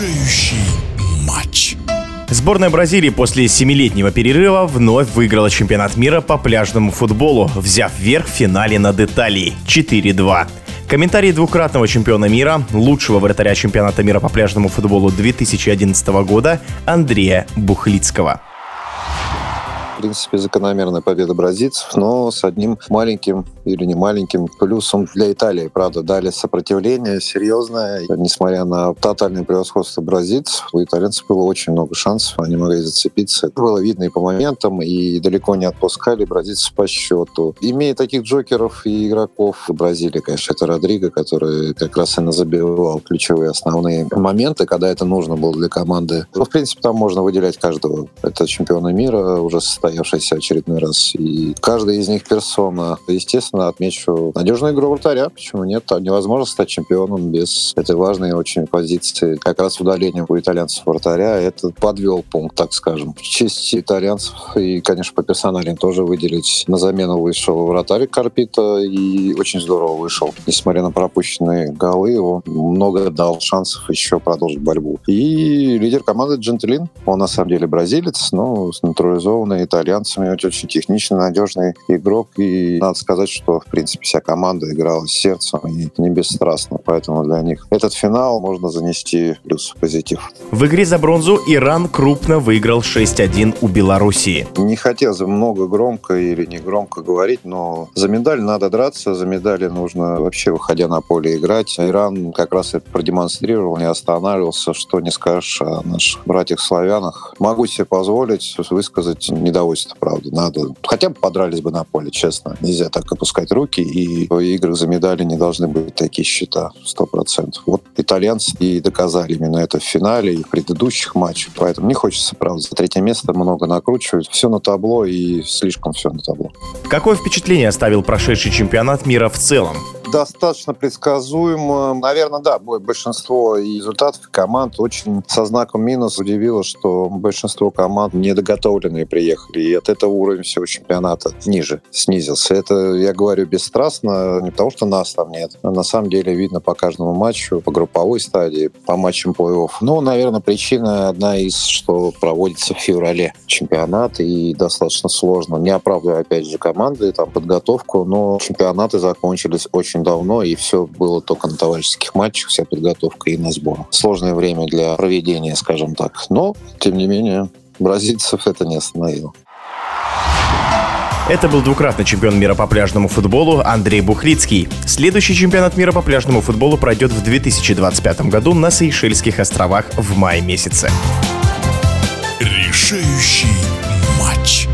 решающий матч. Сборная Бразилии после семилетнего перерыва вновь выиграла чемпионат мира по пляжному футболу, взяв верх в финале над Италией 4-2. Комментарии двукратного чемпиона мира, лучшего вратаря чемпионата мира по пляжному футболу 2011 года Андрея Бухлицкого принципе, закономерная победа бразильцев, но с одним маленьким или не маленьким плюсом для Италии. Правда, дали сопротивление серьезное. Несмотря на тотальное превосходство бразильцев, у итальянцев было очень много шансов, они могли зацепиться. Это было видно и по моментам, и далеко не отпускали бразильцев по счету. Имея таких джокеров и игроков в Бразилии, конечно, это Родриго, который как раз и забивал ключевые основные моменты, когда это нужно было для команды. Ну, в принципе, там можно выделять каждого. Это чемпиона мира уже состоит состоявшийся очередной раз. И каждая из них персона. Естественно, отмечу надежную игру вратаря. Почему нет? Невозможно стать чемпионом без этой важной очень позиции. Как раз удалением у итальянцев вратаря это подвел пункт, так скажем. В честь итальянцев и, конечно, по персоналям тоже выделить. На замену вышел вратарь Карпита и очень здорово вышел. Несмотря на пропущенные голы, его много дал шансов еще продолжить борьбу. И лидер команды Джентлин. Он на самом деле бразилец, но с натурализованной итальянцем итальянцами. Очень техничный, надежный игрок. И надо сказать, что, в принципе, вся команда играла с сердцем и не бесстрастно. Поэтому для них этот финал можно занести плюс позитив. В игре за бронзу Иран крупно выиграл 6-1 у Белоруссии. Не хотелось много громко или не громко говорить, но за медаль надо драться, за медали нужно вообще, выходя на поле, играть. Иран как раз это продемонстрировал, не останавливался, что не скажешь о наших братьях-славянах. Могу себе позволить высказать недовольство удовольствие, правда. Надо. Хотя бы подрались бы на поле, честно. Нельзя так опускать руки, и в играх за медали не должны быть такие счета, сто процентов. Вот итальянцы и доказали именно это в финале и в предыдущих матчах. Поэтому не хочется, правда, за третье место много накручивать. Все на табло и слишком все на табло. Какое впечатление оставил прошедший чемпионат мира в целом? Достаточно предсказуемо. Наверное, да, большинство результатов команд очень со знаком минус удивило, что большинство команд недоготовленные приехали, и от этого уровень всего чемпионата ниже снизился. Это я говорю бесстрастно, не потому что нас там нет. А на самом деле видно по каждому матчу, по групповой стадии, по матчам плей-офф. Ну, наверное, причина одна из, что проводится в феврале чемпионат, и достаточно сложно. Не оправдываю, опять же, команды, там, подготовку, но чемпионаты закончились очень очень давно, и все было только на товарищеских матчах, вся подготовка и на сбор. Сложное время для проведения, скажем так. Но, тем не менее, бразильцев это не остановило. Это был двукратный чемпион мира по пляжному футболу Андрей Бухлицкий. Следующий чемпионат мира по пляжному футболу пройдет в 2025 году на Сейшельских островах в мае месяце. Решающий матч.